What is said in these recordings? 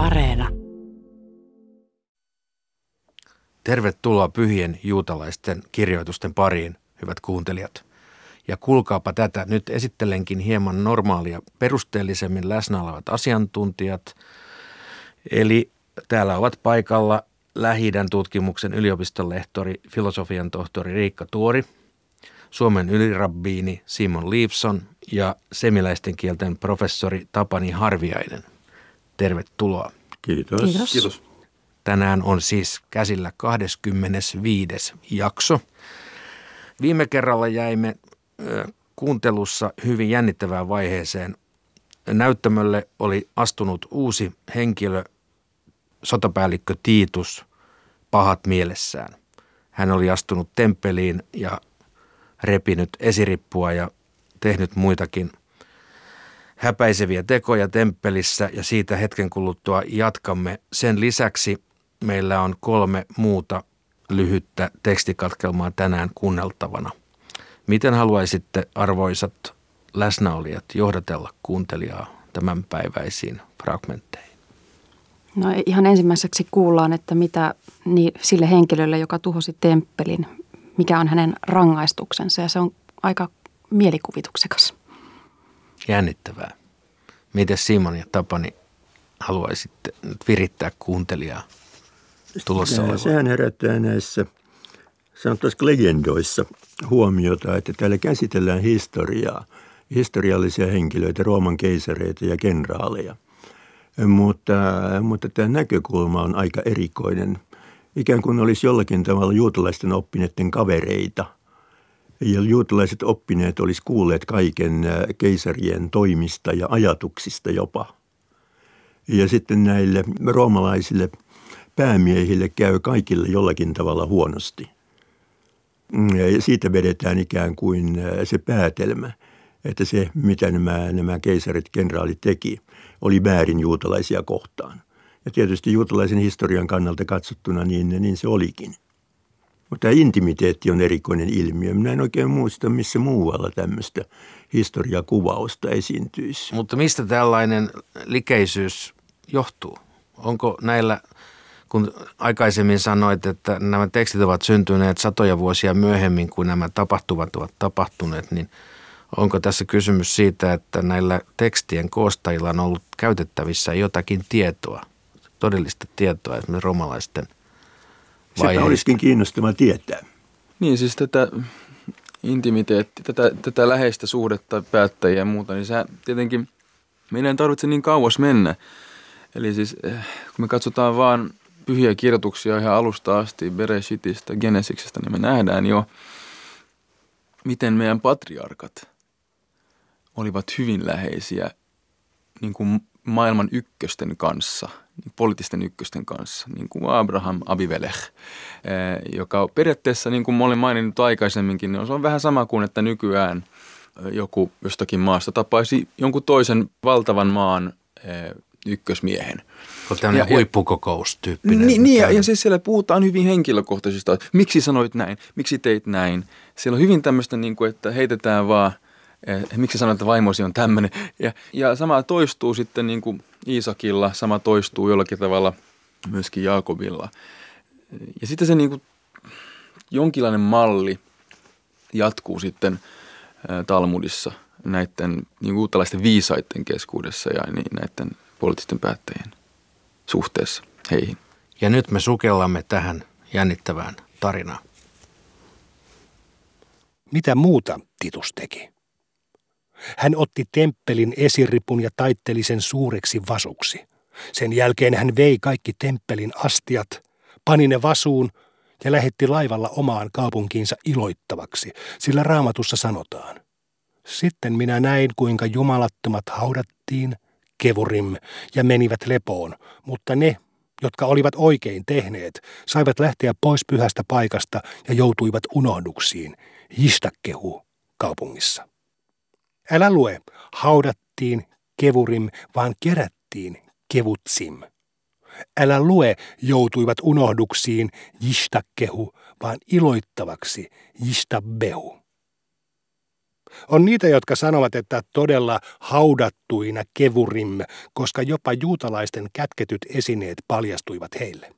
Areena. Tervetuloa pyhien juutalaisten kirjoitusten pariin, hyvät kuuntelijat. Ja kuulkaapa tätä, nyt esittelenkin hieman normaalia perusteellisemmin läsnä olevat asiantuntijat. Eli täällä ovat paikalla Lähidän tutkimuksen yliopistonlehtori, filosofian tohtori Riikka Tuori, Suomen ylirabbiini Simon Leifson ja semiläisten kielten professori Tapani Harviainen. Tervetuloa. Kiitos. Kiitos. Kiitos. Tänään on siis käsillä 25. jakso. Viime kerralla jäimme kuuntelussa hyvin jännittävään vaiheeseen. Näyttämölle oli astunut uusi henkilö, sotapäällikkö Tiitus, pahat mielessään. Hän oli astunut temppeliin ja repinyt esirippua ja tehnyt muitakin häpäiseviä tekoja temppelissä ja siitä hetken kuluttua jatkamme. Sen lisäksi meillä on kolme muuta lyhyttä tekstikatkelmaa tänään kuunneltavana. Miten haluaisitte arvoisat läsnäolijat johdatella kuuntelijaa tämänpäiväisiin fragmentteihin? No ihan ensimmäiseksi kuullaan, että mitä niin sille henkilölle, joka tuhosi temppelin, mikä on hänen rangaistuksensa ja se on aika mielikuvituksekas. Jännittävää. Miten Simon ja Tapani haluaisitte nyt virittää kuuntelijaa tulossa olevaan? Sehän herättää näissä sanottaisiko legendoissa huomiota, että täällä käsitellään historiaa, historiallisia henkilöitä, Rooman keisareita ja kenraaleja. Mutta, mutta tämä näkökulma on aika erikoinen. Ikään kuin olisi jollakin tavalla juutalaisten oppineiden kavereita. Ja juutalaiset oppineet olisi kuulleet kaiken keisarien toimista ja ajatuksista jopa. Ja sitten näille roomalaisille päämiehille käy kaikille jollakin tavalla huonosti – ja siitä vedetään ikään kuin äh, se päätelmä, että se, mitä nämä, nämä keisarit, kenraalit teki, oli väärin juutalaisia kohtaan. Ja tietysti juutalaisen historian kannalta katsottuna niin, niin se olikin. Mutta tämä intimiteetti on erikoinen ilmiö. Minä en oikein muista, missä muualla tämmöistä historiakuvausta esiintyisi. Mutta mistä tällainen likeisyys johtuu? Onko näillä kun aikaisemmin sanoit, että nämä tekstit ovat syntyneet satoja vuosia myöhemmin kuin nämä tapahtuvat ovat tapahtuneet, niin onko tässä kysymys siitä, että näillä tekstien koostajilla on ollut käytettävissä jotakin tietoa, todellista tietoa esimerkiksi romalaisten vaiheista? Sitä olisikin kiinnostava tietää. Niin siis tätä intimiteetti, tätä, tätä läheistä suhdetta päättäjiä ja muuta, niin se tietenkin, meidän ei tarvitse niin kauas mennä. Eli siis eh, kun me katsotaan vaan pyhiä kirjoituksia ihan alusta asti, Bereshitistä, Genesiksestä, niin me nähdään jo, miten meidän patriarkat olivat hyvin läheisiä niin kuin maailman ykkösten kanssa, poliittisten ykkösten kanssa, niin kuin Abraham Abivelech, eh, joka periaatteessa, niin kuin mä olin maininnut aikaisemminkin, niin se on vähän sama kuin, että nykyään joku jostakin maasta tapaisi jonkun toisen valtavan maan eh, ykkösmiehen. On tämmöinen ja, huippukokoustyyppinen. Niin, niin ja, ja siis siellä puhutaan hyvin henkilökohtaisista, miksi sanoit näin, miksi teit näin. Siellä on hyvin tämmöistä, niin kuin, että heitetään vaan, eh, miksi sanoit, että vaimosi on tämmöinen. Ja, ja sama toistuu sitten niin kuin Iisakilla, sama toistuu jollakin tavalla myöskin Jaakobilla. Ja sitten se niin kuin, jonkinlainen malli jatkuu sitten Talmudissa näiden niin uutalaisten viisaiden keskuudessa ja niin, näiden poliittisten päättäjien suhteessa heihin. Ja nyt me sukellamme tähän jännittävään tarinaan. Mitä muuta Titus teki? Hän otti temppelin esiripun ja taitteli sen suureksi vasuksi. Sen jälkeen hän vei kaikki temppelin astiat, pani ne vasuun ja lähetti laivalla omaan kaupunkiinsa iloittavaksi, sillä raamatussa sanotaan. Sitten minä näin, kuinka jumalattomat haudattiin – kevurim ja menivät lepoon, mutta ne, jotka olivat oikein tehneet, saivat lähteä pois pyhästä paikasta ja joutuivat unohduksiin, Jistakkehu kaupungissa. Älä lue, haudattiin kevurim, vaan kerättiin kevutsim. Älä lue, joutuivat unohduksiin, Jistakkehu, vaan iloittavaksi, Jistabbehu. On niitä, jotka sanovat, että todella haudattuina kevurimme, koska jopa juutalaisten kätketyt esineet paljastuivat heille.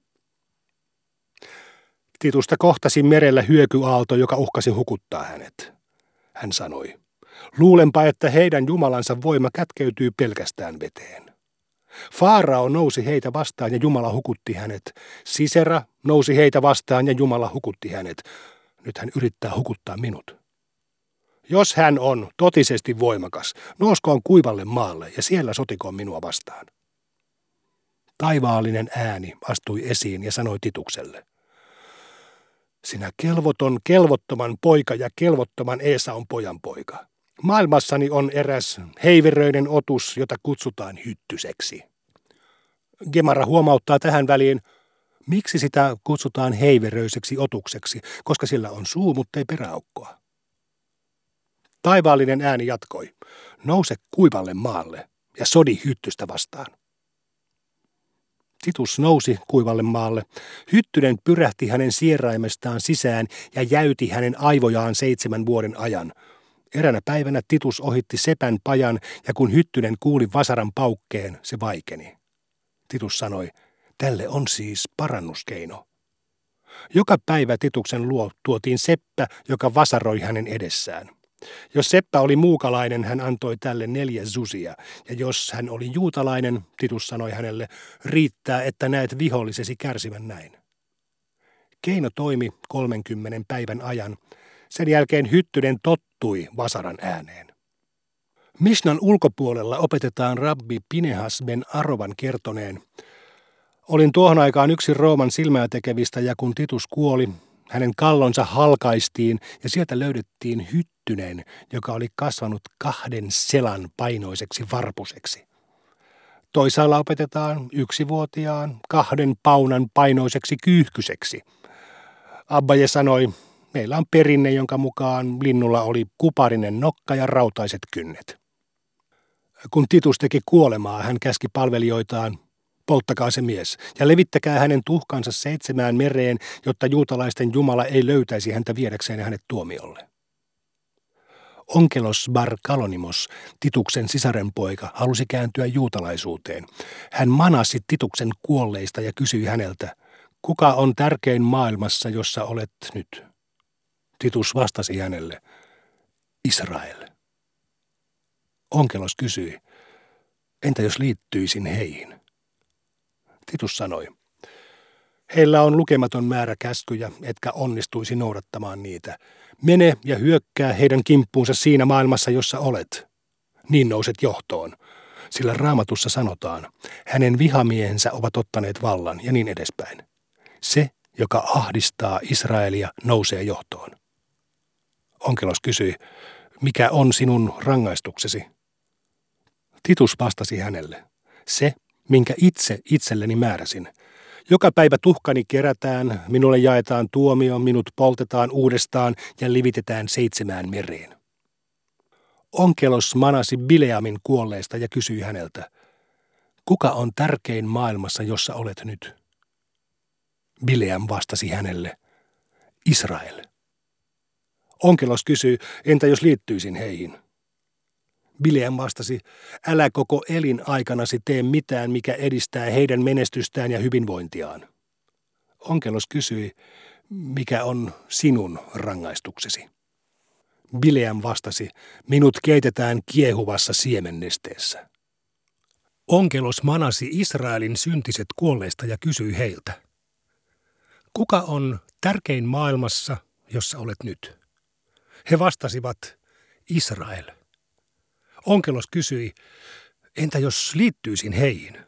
Titusta kohtasi merellä hyökyaalto, joka uhkasi hukuttaa hänet. Hän sanoi, luulenpa, että heidän jumalansa voima kätkeytyy pelkästään veteen. Faarao nousi heitä vastaan ja Jumala hukutti hänet. Sisera nousi heitä vastaan ja Jumala hukutti hänet. Nyt hän yrittää hukuttaa minut. Jos hän on totisesti voimakas, nouskoon kuivalle maalle ja siellä sotikoon minua vastaan. Taivaallinen ääni astui esiin ja sanoi Titukselle. Sinä kelvoton, kelvottoman poika ja kelvottoman Eesaun pojan poika. Maailmassani on eräs heiveröinen otus, jota kutsutaan hyttyseksi. Gemara huomauttaa tähän väliin, miksi sitä kutsutaan heiveröiseksi otukseksi, koska sillä on suu, mutta ei peräaukkoa. Taivaallinen ääni jatkoi, nouse kuivalle maalle ja sodi hyttystä vastaan. Titus nousi kuivalle maalle. Hyttynen pyrähti hänen sieraimestaan sisään ja jäyti hänen aivojaan seitsemän vuoden ajan. Eränä päivänä Titus ohitti sepän pajan ja kun Hyttynen kuuli vasaran paukkeen, se vaikeni. Titus sanoi, tälle on siis parannuskeino. Joka päivä Tituksen luo tuotiin seppä, joka vasaroi hänen edessään. Jos Seppä oli muukalainen, hän antoi tälle neljä zusia, ja jos hän oli juutalainen, Titus sanoi hänelle, riittää, että näet vihollisesi kärsivän näin. Keino toimi 30 päivän ajan. Sen jälkeen Hyttynen tottui Vasaran ääneen. Mishnan ulkopuolella opetetaan rabbi Pinehas ben Arovan kertoneen. Olin tuohon aikaan yksi Rooman silmää tekevistä ja kun Titus kuoli, hänen kallonsa halkaistiin ja sieltä löydettiin hyttynen, joka oli kasvanut kahden selan painoiseksi varpuseksi. Toisaalla opetetaan yksivuotiaan kahden paunan painoiseksi kyyhkyseksi. Abbaje sanoi, meillä on perinne, jonka mukaan linnulla oli kuparinen nokka ja rautaiset kynnet. Kun Titus teki kuolemaa, hän käski palvelijoitaan, polttakaa se mies, ja levittäkää hänen tuhkansa seitsemään mereen, jotta juutalaisten Jumala ei löytäisi häntä viedäkseen hänet tuomiolle. Onkelos Bar Kalonimos, Tituksen sisarenpoika, halusi kääntyä juutalaisuuteen. Hän manasi Tituksen kuolleista ja kysyi häneltä, kuka on tärkein maailmassa, jossa olet nyt? Titus vastasi hänelle, Israel. Onkelos kysyi, entä jos liittyisin heihin? Titus sanoi, heillä on lukematon määrä käskyjä, etkä onnistuisi noudattamaan niitä. Mene ja hyökkää heidän kimppuunsa siinä maailmassa, jossa olet. Niin nouset johtoon. Sillä raamatussa sanotaan, hänen vihamiehensä ovat ottaneet vallan ja niin edespäin. Se, joka ahdistaa Israelia, nousee johtoon. Onkelos kysyi, mikä on sinun rangaistuksesi? Titus vastasi hänelle, se, minkä itse itselleni määräsin. Joka päivä tuhkani kerätään, minulle jaetaan tuomio, minut poltetaan uudestaan ja livitetään seitsemään mereen. Onkelos manasi Bileamin kuolleesta ja kysyi häneltä, kuka on tärkein maailmassa, jossa olet nyt? Bileam vastasi hänelle, Israel. Onkelos kysyi, entä jos liittyisin heihin? Bileam vastasi, älä koko elin aikanasi tee mitään, mikä edistää heidän menestystään ja hyvinvointiaan. Onkelos kysyi, mikä on sinun rangaistuksesi? Bileam vastasi, minut keitetään kiehuvassa siemennesteessä. Onkelos manasi Israelin syntiset kuolleista ja kysyi heiltä, kuka on tärkein maailmassa, jossa olet nyt? He vastasivat, Israel. Onkelos kysyi, entä jos liittyisin heihin?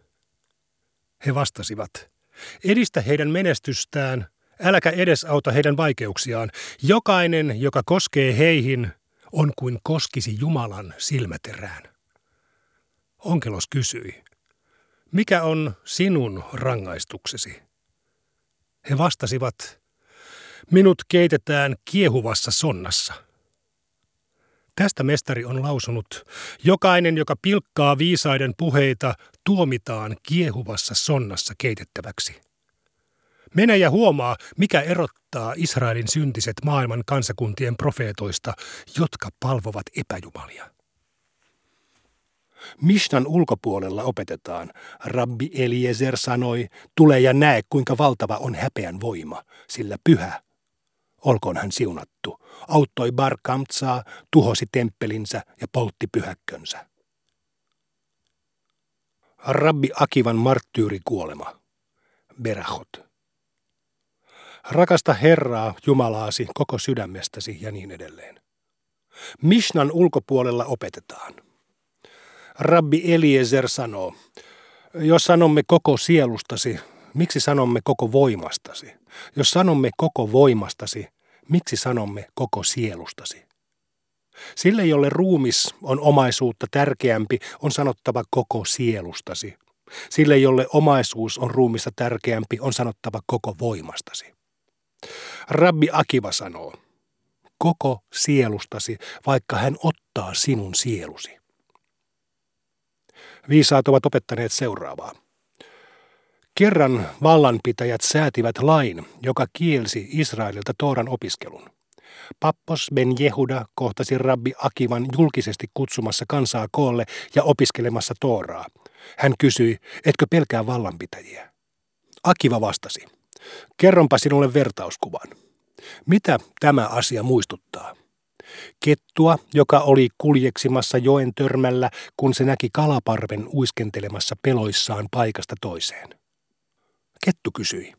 He vastasivat, edistä heidän menestystään, äläkä edesauta heidän vaikeuksiaan. Jokainen, joka koskee heihin, on kuin koskisi Jumalan silmäterään. Onkelos kysyi, mikä on sinun rangaistuksesi? He vastasivat, minut keitetään kiehuvassa sonnassa. Tästä mestari on lausunut, jokainen, joka pilkkaa viisaiden puheita, tuomitaan kiehuvassa sonnassa keitettäväksi. Mene ja huomaa, mikä erottaa Israelin syntiset maailman kansakuntien profeetoista, jotka palvovat epäjumalia. Mishnan ulkopuolella opetetaan. Rabbi Eliezer sanoi, tule ja näe kuinka valtava on häpeän voima, sillä pyhä, olkoon hän siunattu, auttoi Bar Kamtsaa, tuhosi temppelinsä ja poltti pyhäkkönsä. Rabbi Akivan marttyyrikuolema. Berachot. Rakasta Herraa, Jumalaasi, koko sydämestäsi ja niin edelleen. Mishnan ulkopuolella opetetaan. Rabbi Eliezer sanoo, jos sanomme koko sielustasi, miksi sanomme koko voimastasi? Jos sanomme koko voimastasi, miksi sanomme koko sielustasi? Sille, jolle ruumis on omaisuutta tärkeämpi, on sanottava koko sielustasi. Sille, jolle omaisuus on ruumista tärkeämpi, on sanottava koko voimastasi. Rabbi Akiva sanoo, koko sielustasi, vaikka hän ottaa sinun sielusi. Viisaat ovat opettaneet seuraavaa. Kerran vallanpitäjät säätivät lain, joka kielsi Israelilta Tooran opiskelun. Pappos Ben Jehuda kohtasi rabbi Akivan julkisesti kutsumassa kansaa koolle ja opiskelemassa Tooraa. Hän kysyi, etkö pelkää vallanpitäjiä? Akiva vastasi, kerronpa sinulle vertauskuvan. Mitä tämä asia muistuttaa? Kettua, joka oli kuljeksimassa joen törmällä, kun se näki kalaparven uiskentelemassa peloissaan paikasta toiseen. Kettu kysyi,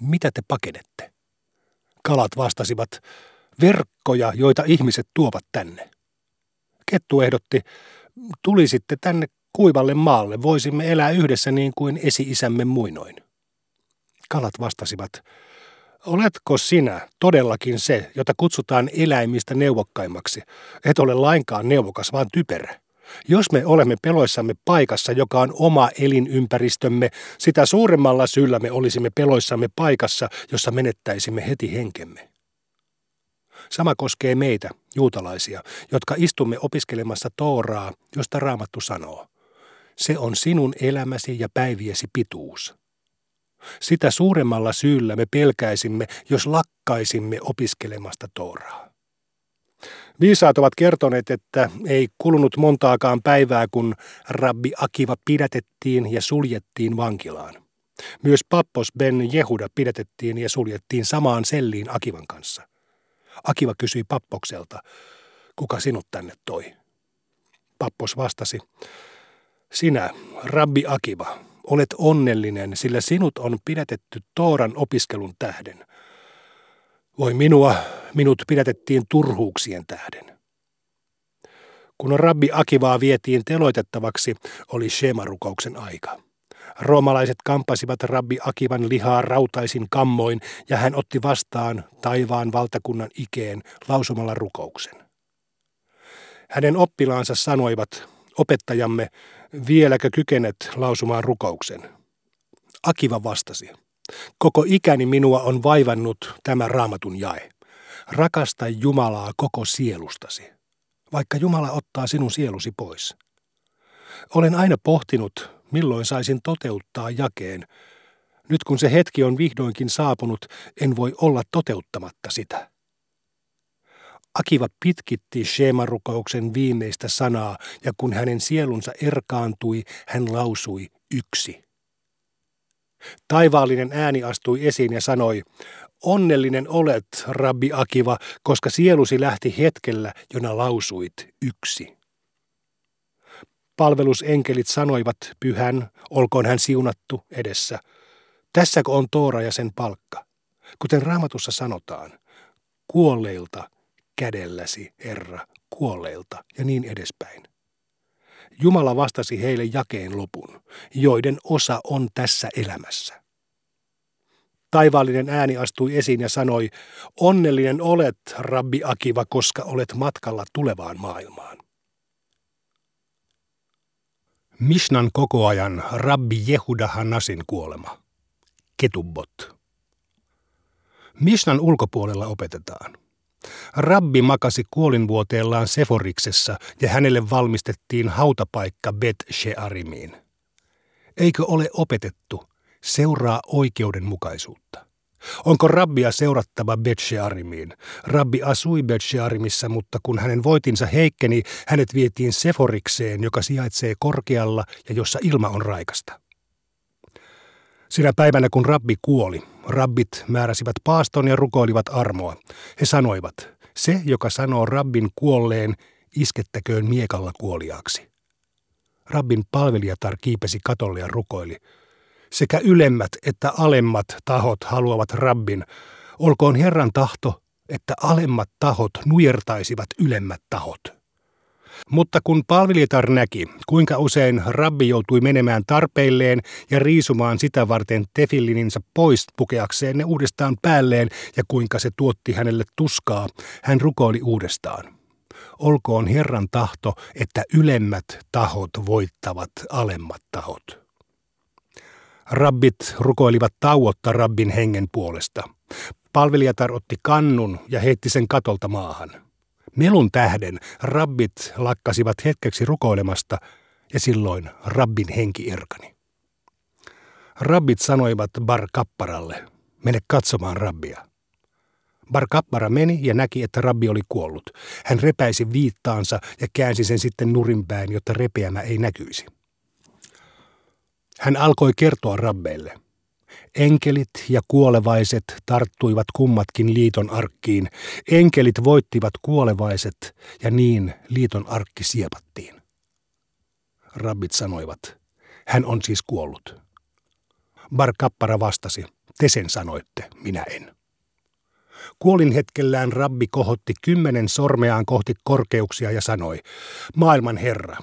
mitä te pakenette? Kalat vastasivat, verkkoja, joita ihmiset tuovat tänne. Kettu ehdotti, tulisitte tänne kuivalle maalle, voisimme elää yhdessä niin kuin esi-isämme muinoin. Kalat vastasivat, Oletko sinä todellakin se, jota kutsutaan eläimistä neuvokkaimmaksi? Et ole lainkaan neuvokas, vaan typerä. Jos me olemme peloissamme paikassa, joka on oma elinympäristömme, sitä suuremmalla syyllä me olisimme peloissamme paikassa, jossa menettäisimme heti henkemme. Sama koskee meitä, juutalaisia, jotka istumme opiskelemassa Tooraa, josta Raamattu sanoo. Se on sinun elämäsi ja päiviesi pituus. Sitä suuremmalla syyllä me pelkäisimme, jos lakkaisimme opiskelemasta Tooraa. Viisaat ovat kertoneet, että ei kulunut montaakaan päivää, kun rabbi Akiva pidätettiin ja suljettiin vankilaan. Myös pappos Ben Jehuda pidätettiin ja suljettiin samaan selliin Akivan kanssa. Akiva kysyi pappokselta, kuka sinut tänne toi? Pappos vastasi, sinä, rabbi Akiva, Olet onnellinen, sillä sinut on pidätetty Tooran opiskelun tähden. Voi minua, minut pidätettiin turhuuksien tähden. Kun rabbi Akivaa vietiin teloitettavaksi, oli Shema-rukouksen aika. Roomalaiset kampasivat rabbi Akivan lihaa rautaisin kammoin ja hän otti vastaan taivaan valtakunnan ikeen lausumalla rukouksen. Hänen oppilaansa sanoivat, opettajamme, vieläkö kykenet lausumaan rukouksen? Akiva vastasi. Koko ikäni minua on vaivannut tämä raamatun jae. Rakasta Jumalaa koko sielustasi, vaikka Jumala ottaa sinun sielusi pois. Olen aina pohtinut, milloin saisin toteuttaa jakeen. Nyt kun se hetki on vihdoinkin saapunut, en voi olla toteuttamatta sitä. Akiva pitkitti Shema-rukouksen viimeistä sanaa, ja kun hänen sielunsa erkaantui, hän lausui yksi. Taivaallinen ääni astui esiin ja sanoi, onnellinen olet, rabbi Akiva, koska sielusi lähti hetkellä, jona lausuit yksi. Palvelusenkelit sanoivat pyhän, olkoon hän siunattu edessä. Tässäkö on Toora ja sen palkka? Kuten raamatussa sanotaan, kuolleilta kädelläsi, Herra, kuolleilta ja niin edespäin. Jumala vastasi heille jakeen lopun, joiden osa on tässä elämässä. Taivaallinen ääni astui esiin ja sanoi, onnellinen olet, rabbi Akiva, koska olet matkalla tulevaan maailmaan. Mishnan kokoajan rabbi Jehuda Hanasin kuolema. Ketubbot. Mishnan ulkopuolella opetetaan. Rabbi makasi kuolinvuoteellaan Seforiksessa ja hänelle valmistettiin hautapaikka Bet Shearimiin. Eikö ole opetettu, seuraa oikeudenmukaisuutta. Onko rabbia seurattava Betshearimiin? Rabbi asui Betshearimissa, mutta kun hänen voitinsa heikkeni, hänet vietiin Seforikseen, joka sijaitsee korkealla ja jossa ilma on raikasta. Sinä päivänä, kun rabbi kuoli, rabbit määräsivät paaston ja rukoilivat armoa. He sanoivat, se, joka sanoo rabbin kuolleen, iskettäköön miekalla kuoliaaksi. Rabbin palvelijatar kiipesi katolle ja rukoili. Sekä ylemmät että alemmat tahot haluavat rabbin. Olkoon Herran tahto, että alemmat tahot nujertaisivat ylemmät tahot. Mutta kun palvelijatar näki, kuinka usein rabbi joutui menemään tarpeilleen ja riisumaan sitä varten tefillininsa pois pukeakseen ne uudestaan päälleen ja kuinka se tuotti hänelle tuskaa, hän rukoili uudestaan. Olkoon Herran tahto, että ylemmät tahot voittavat alemmat tahot. Rabbit rukoilivat tauotta rabbin hengen puolesta. Palvelijatar otti kannun ja heitti sen katolta maahan. Melun tähden rabbit lakkasivat hetkeksi rukoilemasta ja silloin rabbin henki erkani. Rabbit sanoivat Bar Kapparalle, mene katsomaan rabbia. Bar Kappara meni ja näki, että rabbi oli kuollut. Hän repäisi viittaansa ja käänsi sen sitten nurinpäin, jotta repeämä ei näkyisi. Hän alkoi kertoa rabbeille. Enkelit ja kuolevaiset tarttuivat kummatkin liiton arkkiin. Enkelit voittivat kuolevaiset ja niin liiton arkki siepattiin. Rabbit sanoivat, hän on siis kuollut. Bar Kappara vastasi, te sen sanoitte, minä en. Kuolin hetkellään rabbi kohotti kymmenen sormeaan kohti korkeuksia ja sanoi, maailman Herra,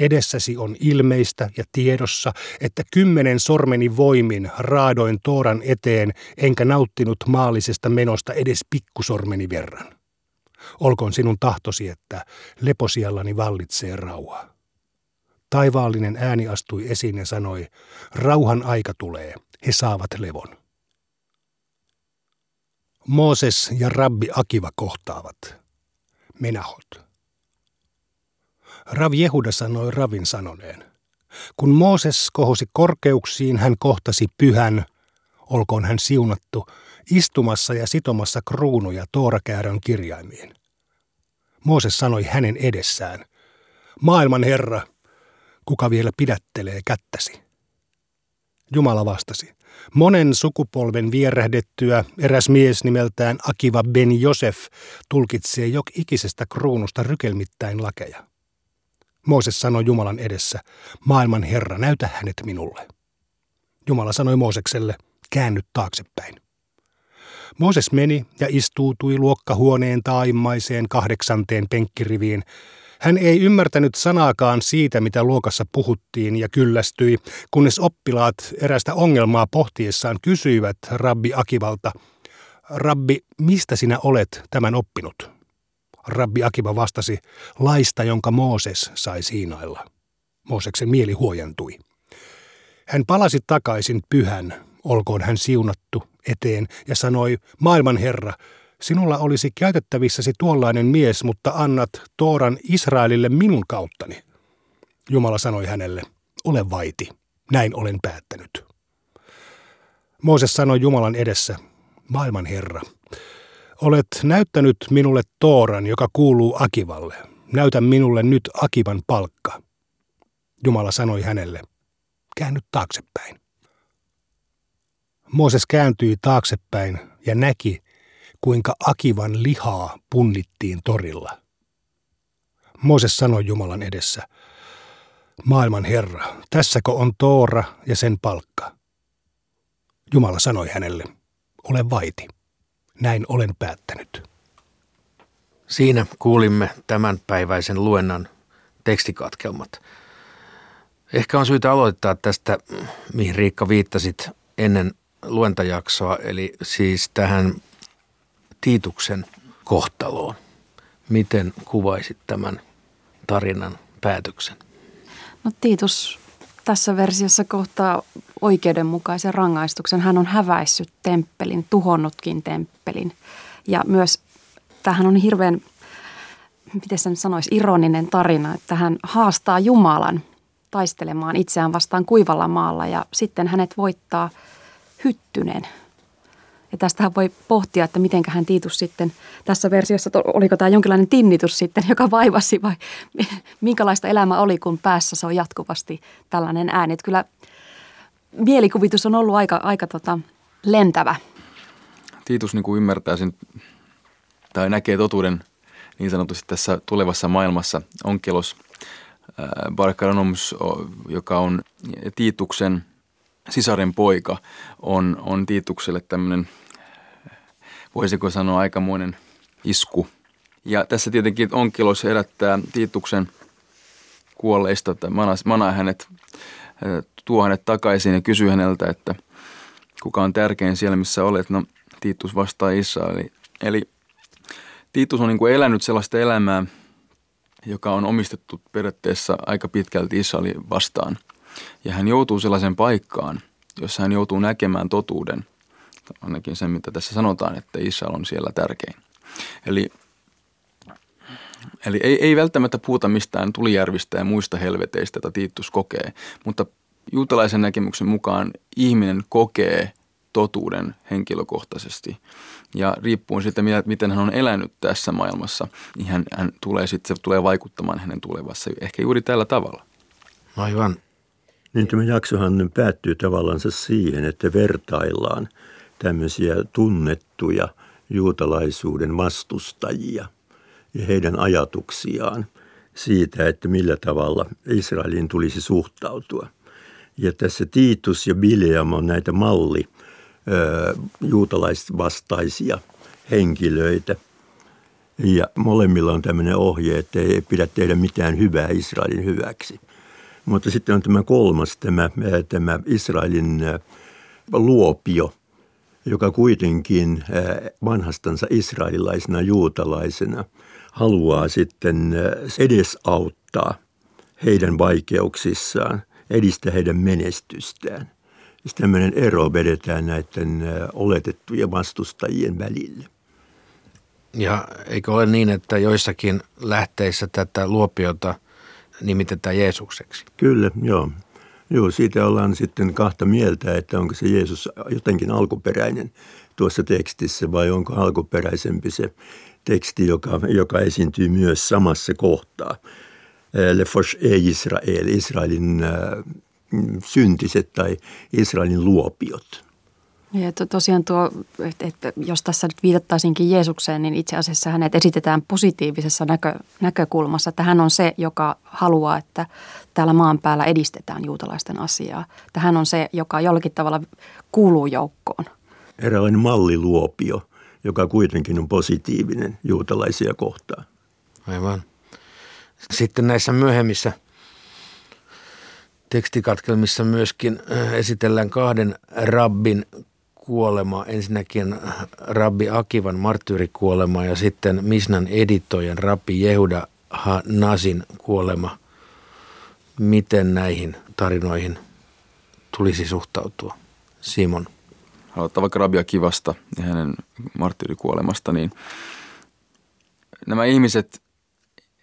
edessäsi on ilmeistä ja tiedossa, että kymmenen sormeni voimin raadoin Tooran eteen, enkä nauttinut maallisesta menosta edes pikkusormeni verran. Olkoon sinun tahtosi, että leposiallani vallitsee rauha. Taivaallinen ääni astui esiin ja sanoi, rauhan aika tulee, he saavat levon. Mooses ja rabbi Akiva kohtaavat. Menahot. Rav Jehuda sanoi Ravin sanoneen. Kun Mooses kohosi korkeuksiin, hän kohtasi pyhän, olkoon hän siunattu, istumassa ja sitomassa kruunuja Toorakäärön kirjaimiin. Mooses sanoi hänen edessään, maailman Herra, kuka vielä pidättelee kättäsi? Jumala vastasi, Monen sukupolven vierähdettyä eräs mies nimeltään Akiva Ben Josef tulkitsee jok ikisestä kruunusta rykelmittäin lakeja. Mooses sanoi Jumalan edessä, maailman Herra, näytä hänet minulle. Jumala sanoi Moosekselle, käännyt taaksepäin. Mooses meni ja istuutui luokkahuoneen taimmaiseen kahdeksanteen penkkiriviin, hän ei ymmärtänyt sanaakaan siitä, mitä luokassa puhuttiin ja kyllästyi, kunnes oppilaat erästä ongelmaa pohtiessaan kysyivät rabbi Akivalta, Rabbi, mistä sinä olet tämän oppinut? Rabbi Akiva vastasi, laista, jonka Mooses sai siinailla. Mooseksen mieli huojentui. Hän palasi takaisin pyhän, olkoon hän siunattu, eteen ja sanoi, maailman herra, Sinulla olisi käytettävissäsi tuollainen mies, mutta annat Tooran Israelille minun kauttani. Jumala sanoi hänelle, ole vaiti, näin olen päättänyt. Mooses sanoi Jumalan edessä, maailman Herra, olet näyttänyt minulle Tooran, joka kuuluu Akivalle. Näytä minulle nyt Akivan palkka. Jumala sanoi hänelle, käännyt taaksepäin. Mooses kääntyi taaksepäin ja näki, kuinka Akivan lihaa punnittiin torilla. Mooses sanoi Jumalan edessä, maailman Herra, tässäkö on Toora ja sen palkka? Jumala sanoi hänelle, ole vaiti, näin olen päättänyt. Siinä kuulimme tämänpäiväisen luennan tekstikatkelmat. Ehkä on syytä aloittaa tästä, mihin Riikka viittasit ennen luentajaksoa, eli siis tähän Tiituksen kohtaloon. Miten kuvaisit tämän tarinan päätöksen? No Tiitus tässä versiossa kohtaa oikeudenmukaisen rangaistuksen. Hän on häväissyt temppelin, tuhonnutkin temppelin. Ja myös tähän on hirveän, miten sen sanoisi, ironinen tarina, että hän haastaa Jumalan taistelemaan itseään vastaan kuivalla maalla ja sitten hänet voittaa hyttynen. Ja tästähän voi pohtia, että miten hän Tiitus sitten tässä versiossa, oliko tämä jonkinlainen tinnitus sitten, joka vaivasi vai minkälaista elämä oli, kun päässä se on jatkuvasti tällainen ääni. Että kyllä mielikuvitus on ollut aika, aika tota, lentävä. Tiitus niin kuin ymmärtää sen, tai näkee totuuden niin sanotusti tässä tulevassa maailmassa. Onkelos Barkaranomus, joka on Tiituksen sisaren poika, on, on Tiitukselle tämmöinen, voisiko sanoa aikamoinen isku. Ja tässä tietenkin Onkelos herättää Tiituksen kuolleista, että manaa hänet, tuo hänet takaisin ja kysyy häneltä, että kuka on tärkein siellä, missä olet. No, Tiitus vastaa Israeli. Eli Tiitus on niin kuin elänyt sellaista elämää, joka on omistettu periaatteessa aika pitkälti Israelin vastaan. Ja hän joutuu sellaisen paikkaan, jossa hän joutuu näkemään totuuden, ainakin sen mitä tässä sanotaan, että Israel on siellä tärkein. Eli, eli ei, ei välttämättä puhuta mistään tulijärvistä ja muista helveteistä, joita Tiitus kokee, mutta juutalaisen näkemyksen mukaan ihminen kokee totuuden henkilökohtaisesti. Ja riippuen siitä, miten hän on elänyt tässä maailmassa, niin hän, hän tulee sitten, se tulee vaikuttamaan hänen tulevassa ehkä juuri tällä tavalla. Aivan. Niin tämä jaksohan päättyy tavallaan siihen, että vertaillaan tämmöisiä tunnettuja juutalaisuuden vastustajia ja heidän ajatuksiaan siitä, että millä tavalla Israelin tulisi suhtautua. Ja tässä Tiitus ja Bileam on näitä malli juutalaisvastaisia henkilöitä. Ja molemmilla on tämmöinen ohje, että ei pidä tehdä mitään hyvää Israelin hyväksi. Mutta sitten on tämä kolmas, tämä, tämä Israelin luopio, joka kuitenkin vanhastansa israelilaisena juutalaisena haluaa sitten edesauttaa heidän vaikeuksissaan, edistää heidän menestystään. Siis tämmöinen ero vedetään näiden oletettujen vastustajien välille. Ja eikö ole niin, että joissakin lähteissä tätä luopiota nimitetään Jeesukseksi? Kyllä, joo. Joo, siitä ollaan sitten kahta mieltä, että onko se Jeesus jotenkin alkuperäinen tuossa tekstissä vai onko alkuperäisempi se teksti, joka, joka esiintyy myös samassa kohtaa. Le Fosh e Israel, Israelin syntiset tai Israelin luopiot. Ja to, tosiaan tuo, että, että jos tässä nyt viitattaisinkin Jeesukseen, niin itse asiassa hänet esitetään positiivisessa näkö, näkökulmassa, että hän on se, joka haluaa, että täällä maan päällä edistetään juutalaisten asiaa. Että hän on se, joka jollakin tavalla kuuluu joukkoon. Eräänlainen malliluopio, joka kuitenkin on positiivinen juutalaisia kohtaan. Aivan. Sitten näissä myöhemmissä – tekstikatkelmissa myöskin äh, esitellään kahden rabbin kuolema. Ensinnäkin rabbi Akivan marttyyrikuolema ja sitten Misnan editojen rabbi Jehuda Nasin kuolema. Miten näihin tarinoihin tulisi suhtautua? Simon. Aloittaa vaikka rabbi Akivasta ja hänen marttyyrikuolemasta, niin nämä ihmiset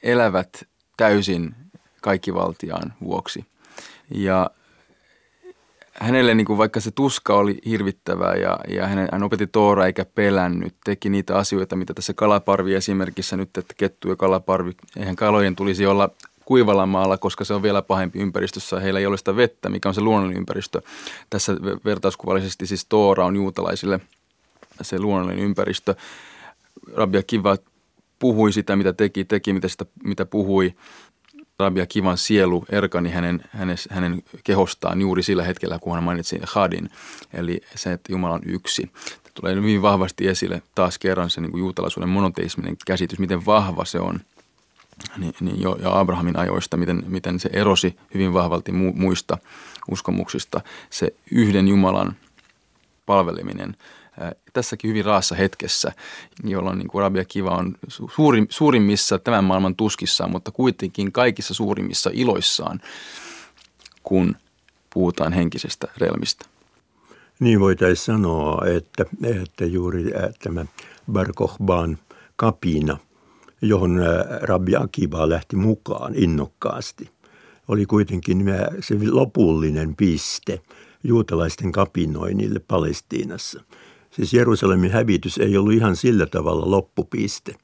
elävät täysin kaikkivaltiaan vuoksi – ja hänelle niin kuin vaikka se tuska oli hirvittävää ja, ja hän, hän opetti Toora eikä pelännyt, teki niitä asioita, mitä tässä kalaparvi esimerkissä nyt, että kettu ja kalaparvi, eihän kalojen tulisi olla kuivalla maalla, koska se on vielä pahempi ympäristössä. Heillä ei ole sitä vettä, mikä on se luonnollinen ympäristö. Tässä vertauskuvallisesti siis Toora on juutalaisille se luonnollinen ympäristö. Rabbi Kiva puhui sitä, mitä teki, teki mitä, sitä, mitä puhui. Rabia Kivan sielu erkani hänen, hänen, hänen kehostaan juuri sillä hetkellä, kun hän mainitsi Hadin, eli se, että Jumala on yksi. Tämä tulee hyvin vahvasti esille taas kerran se niin kuin juutalaisuuden monoteisminen käsitys, miten vahva se on niin, niin jo, jo Abrahamin ajoista, miten, miten se erosi hyvin vahvalti mu, muista uskomuksista. Se yhden Jumalan palveleminen – tässäkin hyvin raassa hetkessä, jolloin niin kuin Rabia Kiva on suuri, suurimmissa tämän maailman tuskissaan, mutta kuitenkin kaikissa suurimmissa iloissaan, kun puhutaan henkisestä relmistä. Niin voitaisiin sanoa, että, että juuri tämä Bar Kokhban kapina, johon Rabbi Akiva lähti mukaan innokkaasti, oli kuitenkin se lopullinen piste juutalaisten kapinoinnille Palestiinassa. Siis Jerusalemin hävitys ei ollut ihan sillä tavalla loppupiste,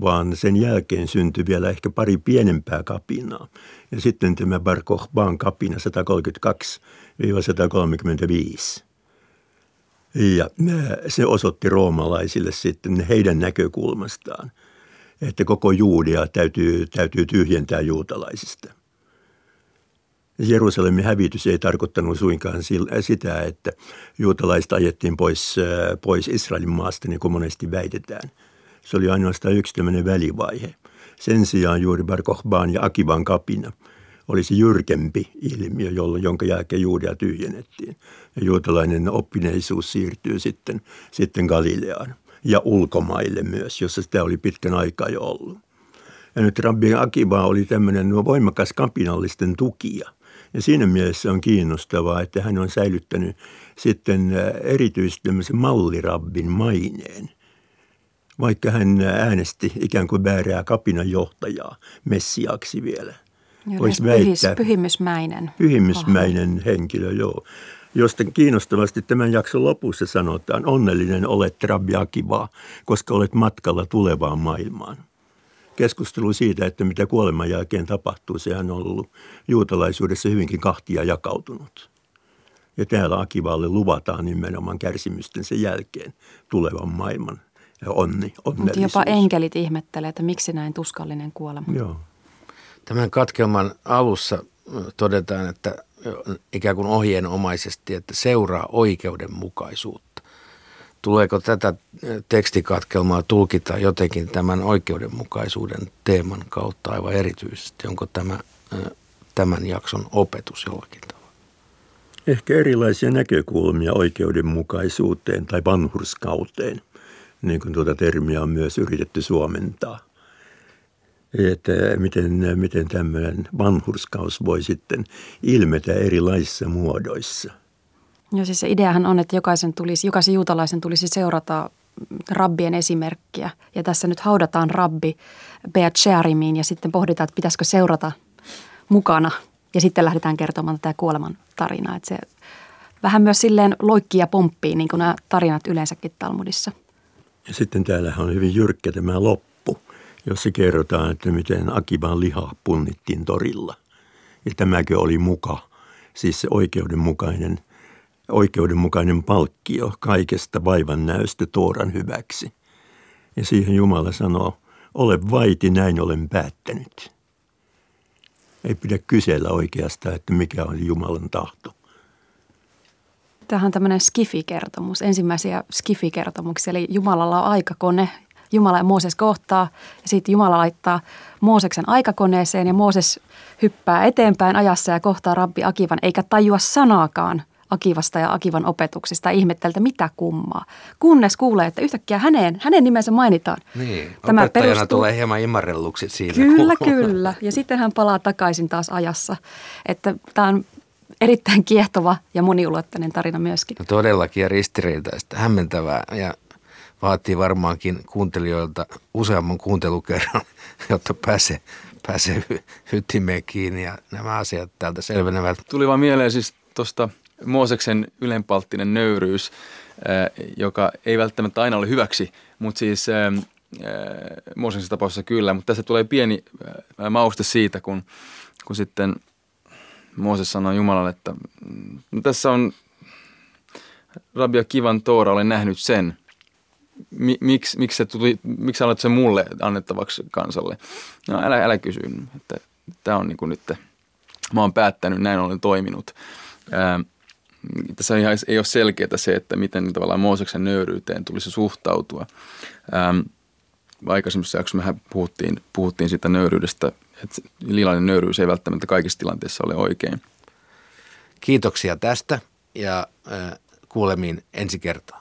vaan sen jälkeen syntyi vielä ehkä pari pienempää kapinaa. Ja sitten tämä Bar Kokhban kapina 132-135. Ja se osoitti roomalaisille sitten heidän näkökulmastaan, että koko Juudia täytyy, täytyy tyhjentää juutalaisista. Jerusalemin hävitys ei tarkoittanut suinkaan sitä, että juutalaiset ajettiin pois, pois Israelin maasta, niin kuin monesti väitetään. Se oli ainoastaan yksi tämmöinen välivaihe. Sen sijaan juuri Bar Kokhban ja Akivan kapina – olisi jyrkempi ilmiö, jolloin, jonka jälkeen Juudia tyhjennettiin. Ja juutalainen oppineisuus siirtyy sitten, sitten Galileaan ja ulkomaille myös, jossa sitä oli pitkän aikaa jo ollut. Ja nyt Rabbi Akiva oli tämmöinen voimakas kapinallisten tukija. Ja siinä mielessä on kiinnostavaa, että hän on säilyttänyt sitten äh, erityisesti tämmöisen mallirabbin maineen. Vaikka hän äänesti ikään kuin väärää kapinan johtajaa messiaksi vielä – voisi väittää. Pyhimysmäinen. Pyhimysmäinen Aha. henkilö, joo. Josta kiinnostavasti tämän jakson lopussa sanotaan, onnellinen olet Rabbi Akiva, koska olet matkalla tulevaan maailmaan. Keskustelu siitä, että mitä kuoleman jälkeen tapahtuu, sehän on ollut juutalaisuudessa hyvinkin kahtia jakautunut. Ja täällä Akivalle luvataan nimenomaan kärsimysten sen jälkeen tulevan maailman ja onni, Mutta jopa enkelit ihmettelee, että miksi näin tuskallinen kuolema. Joo. Tämän katkelman alussa todetaan, että ikään kuin ohjeenomaisesti, että seuraa oikeudenmukaisuutta. Tuleeko tätä tekstikatkelmaa tulkita jotenkin tämän oikeudenmukaisuuden teeman kautta aivan erityisesti? Onko tämä tämän jakson opetus jollakin tavalla? Ehkä erilaisia näkökulmia oikeudenmukaisuuteen tai vanhurskauteen, niin kuin tuota termiä on myös yritetty suomentaa että miten, miten tämmöinen vanhurskaus voi sitten ilmetä erilaisissa muodoissa. Ja siis se ideahan on, että jokaisen, tulisi, jokaisen juutalaisen tulisi seurata rabbien esimerkkiä. Ja tässä nyt haudataan rabbi Beat Shearimiin ja sitten pohditaan, että pitäisikö seurata mukana. Ja sitten lähdetään kertomaan tätä kuoleman tarinaa. Että se vähän myös silleen loikkii ja pomppii, niin kuin nämä tarinat yleensäkin Talmudissa. Ja sitten täällähän on hyvin jyrkkä tämä loppu jossa kerrotaan, että miten Akiban lihaa punnittiin torilla. Ja tämäkö oli muka, siis se oikeudenmukainen, oikeudenmukainen palkkio kaikesta vaivan näystä Tooran hyväksi. Ja siihen Jumala sanoo, ole vaiti, näin olen päättänyt. Ei pidä kysellä oikeastaan, että mikä on Jumalan tahto. Tämähän on tämmöinen skifikertomus, ensimmäisiä skifikertomuksia. Eli Jumalalla on aikakone, Jumala ja Mooses kohtaa ja sitten Jumala laittaa Mooseksen aikakoneeseen ja Mooses hyppää eteenpäin ajassa ja kohtaa rabbi Akivan eikä tajua sanaakaan Akivasta ja Akivan opetuksista ihmetteltä mitä kummaa. Kunnes kuulee, että yhtäkkiä häneen, hänen nimensä mainitaan. Niin, Tämä opettajana perustuu... tulee hieman imarrelluksi siinä. Kyllä, kyllä. Ja sitten hän palaa takaisin taas ajassa. Että tämä on erittäin kiehtova ja moniulotteinen tarina myöskin. No todellakin ja ristiriitaista, hämmentävää ja vaatii varmaankin kuuntelijoilta useamman kuuntelukerran, jotta pääsee, pääsee hyttimeen kiinni ja nämä asiat täältä selvenevät. Tuli vaan mieleen siis tuosta Mooseksen ylenpalttinen nöyryys, joka ei välttämättä aina ole hyväksi, mutta siis Mooseksen tapauksessa kyllä, mutta tässä tulee pieni mauste siitä, kun, kun sitten Mooses sanoi Jumalalle, että no tässä on Rabia Kivan Toora, olen nähnyt sen mi, miksi, miksi, se tuli, miksi annat sen mulle annettavaksi kansalle? No älä, älä kysy, että tämä on niin kuin nyt, mä oon päättänyt, näin olen toiminut. Ää, tässä ihan, ei ole selkeää se, että miten tavallaan Mooseksen nöyryyteen tulisi suhtautua. Ää, aikaisemmissa jaksoissa mehän puhuttiin, puhuttiin siitä nöyryydestä, että lilainen nöyryys ei välttämättä kaikissa tilanteissa ole oikein. Kiitoksia tästä ja äh, kuulemiin ensi kertaa.